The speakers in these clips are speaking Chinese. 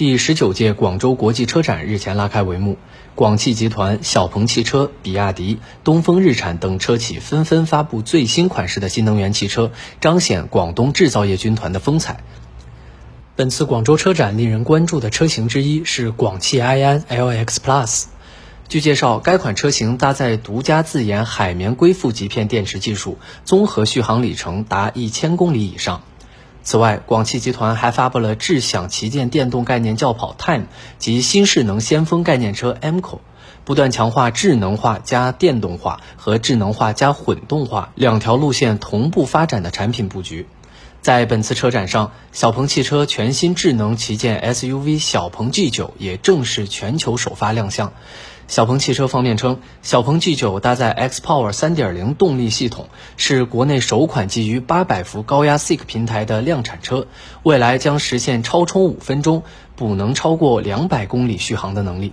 第十九届广州国际车展日前拉开帷幕，广汽集团、小鹏汽车、比亚迪、东风日产等车企纷纷发布最新款式的新能源汽车，彰显广东制造业军团的风采。本次广州车展令人关注的车型之一是广汽埃安 LX Plus。据介绍，该款车型搭载独家自研海绵硅负极片电池技术，综合续航里程达一千公里以上。此外，广汽集团还发布了智享旗舰电动概念轿跑 Time 及新势能先锋概念车 M-CO，不断强化智能化加电动化和智能化加混动化两条路线同步发展的产品布局。在本次车展上，小鹏汽车全新智能旗舰 SUV 小鹏 G9 也正式全球首发亮相。小鹏汽车方面称，小鹏 G9 搭载 XPower 3.0动力系统，是国内首款基于800伏高压 SiC 平台的量产车，未来将实现超充五分钟、补能超过两百公里续航的能力。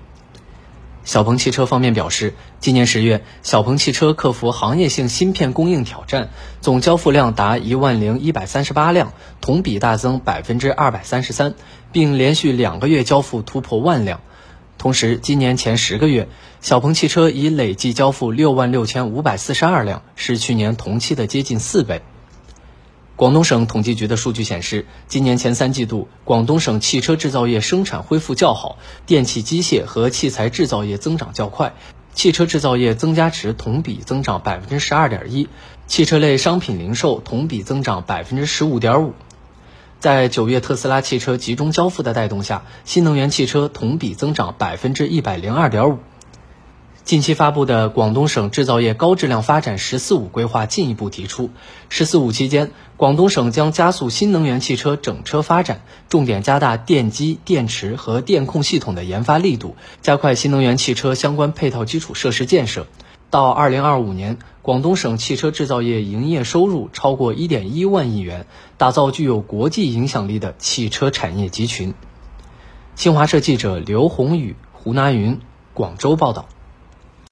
小鹏汽车方面表示，今年十月，小鹏汽车克服行业性芯片供应挑战，总交付量达一万零一百三十八辆，同比大增百分之二百三十三，并连续两个月交付突破万辆。同时，今年前十个月，小鹏汽车已累计交付六万六千五百四十二辆，是去年同期的接近四倍。广东省统计局的数据显示，今年前三季度，广东省汽车制造业生产恢复较好，电气机械和器材制造业增长较快，汽车制造业增加值同比增长百分之十二点一，汽车类商品零售同比增长百分之十五点五。在九月特斯拉汽车集中交付的带动下，新能源汽车同比增长百分之一百零二点五。近期发布的广东省制造业高质量发展“十四五”规划进一步提出，“十四五”期间，广东省将加速新能源汽车整车发展，重点加大电机、电池和电控系统的研发力度，加快新能源汽车相关配套基础设施建设。到二零二五年，广东省汽车制造业营业收入超过一点一万亿元，打造具有国际影响力的汽车产业集群。新华社记者刘宏宇、胡拿云，广州报道。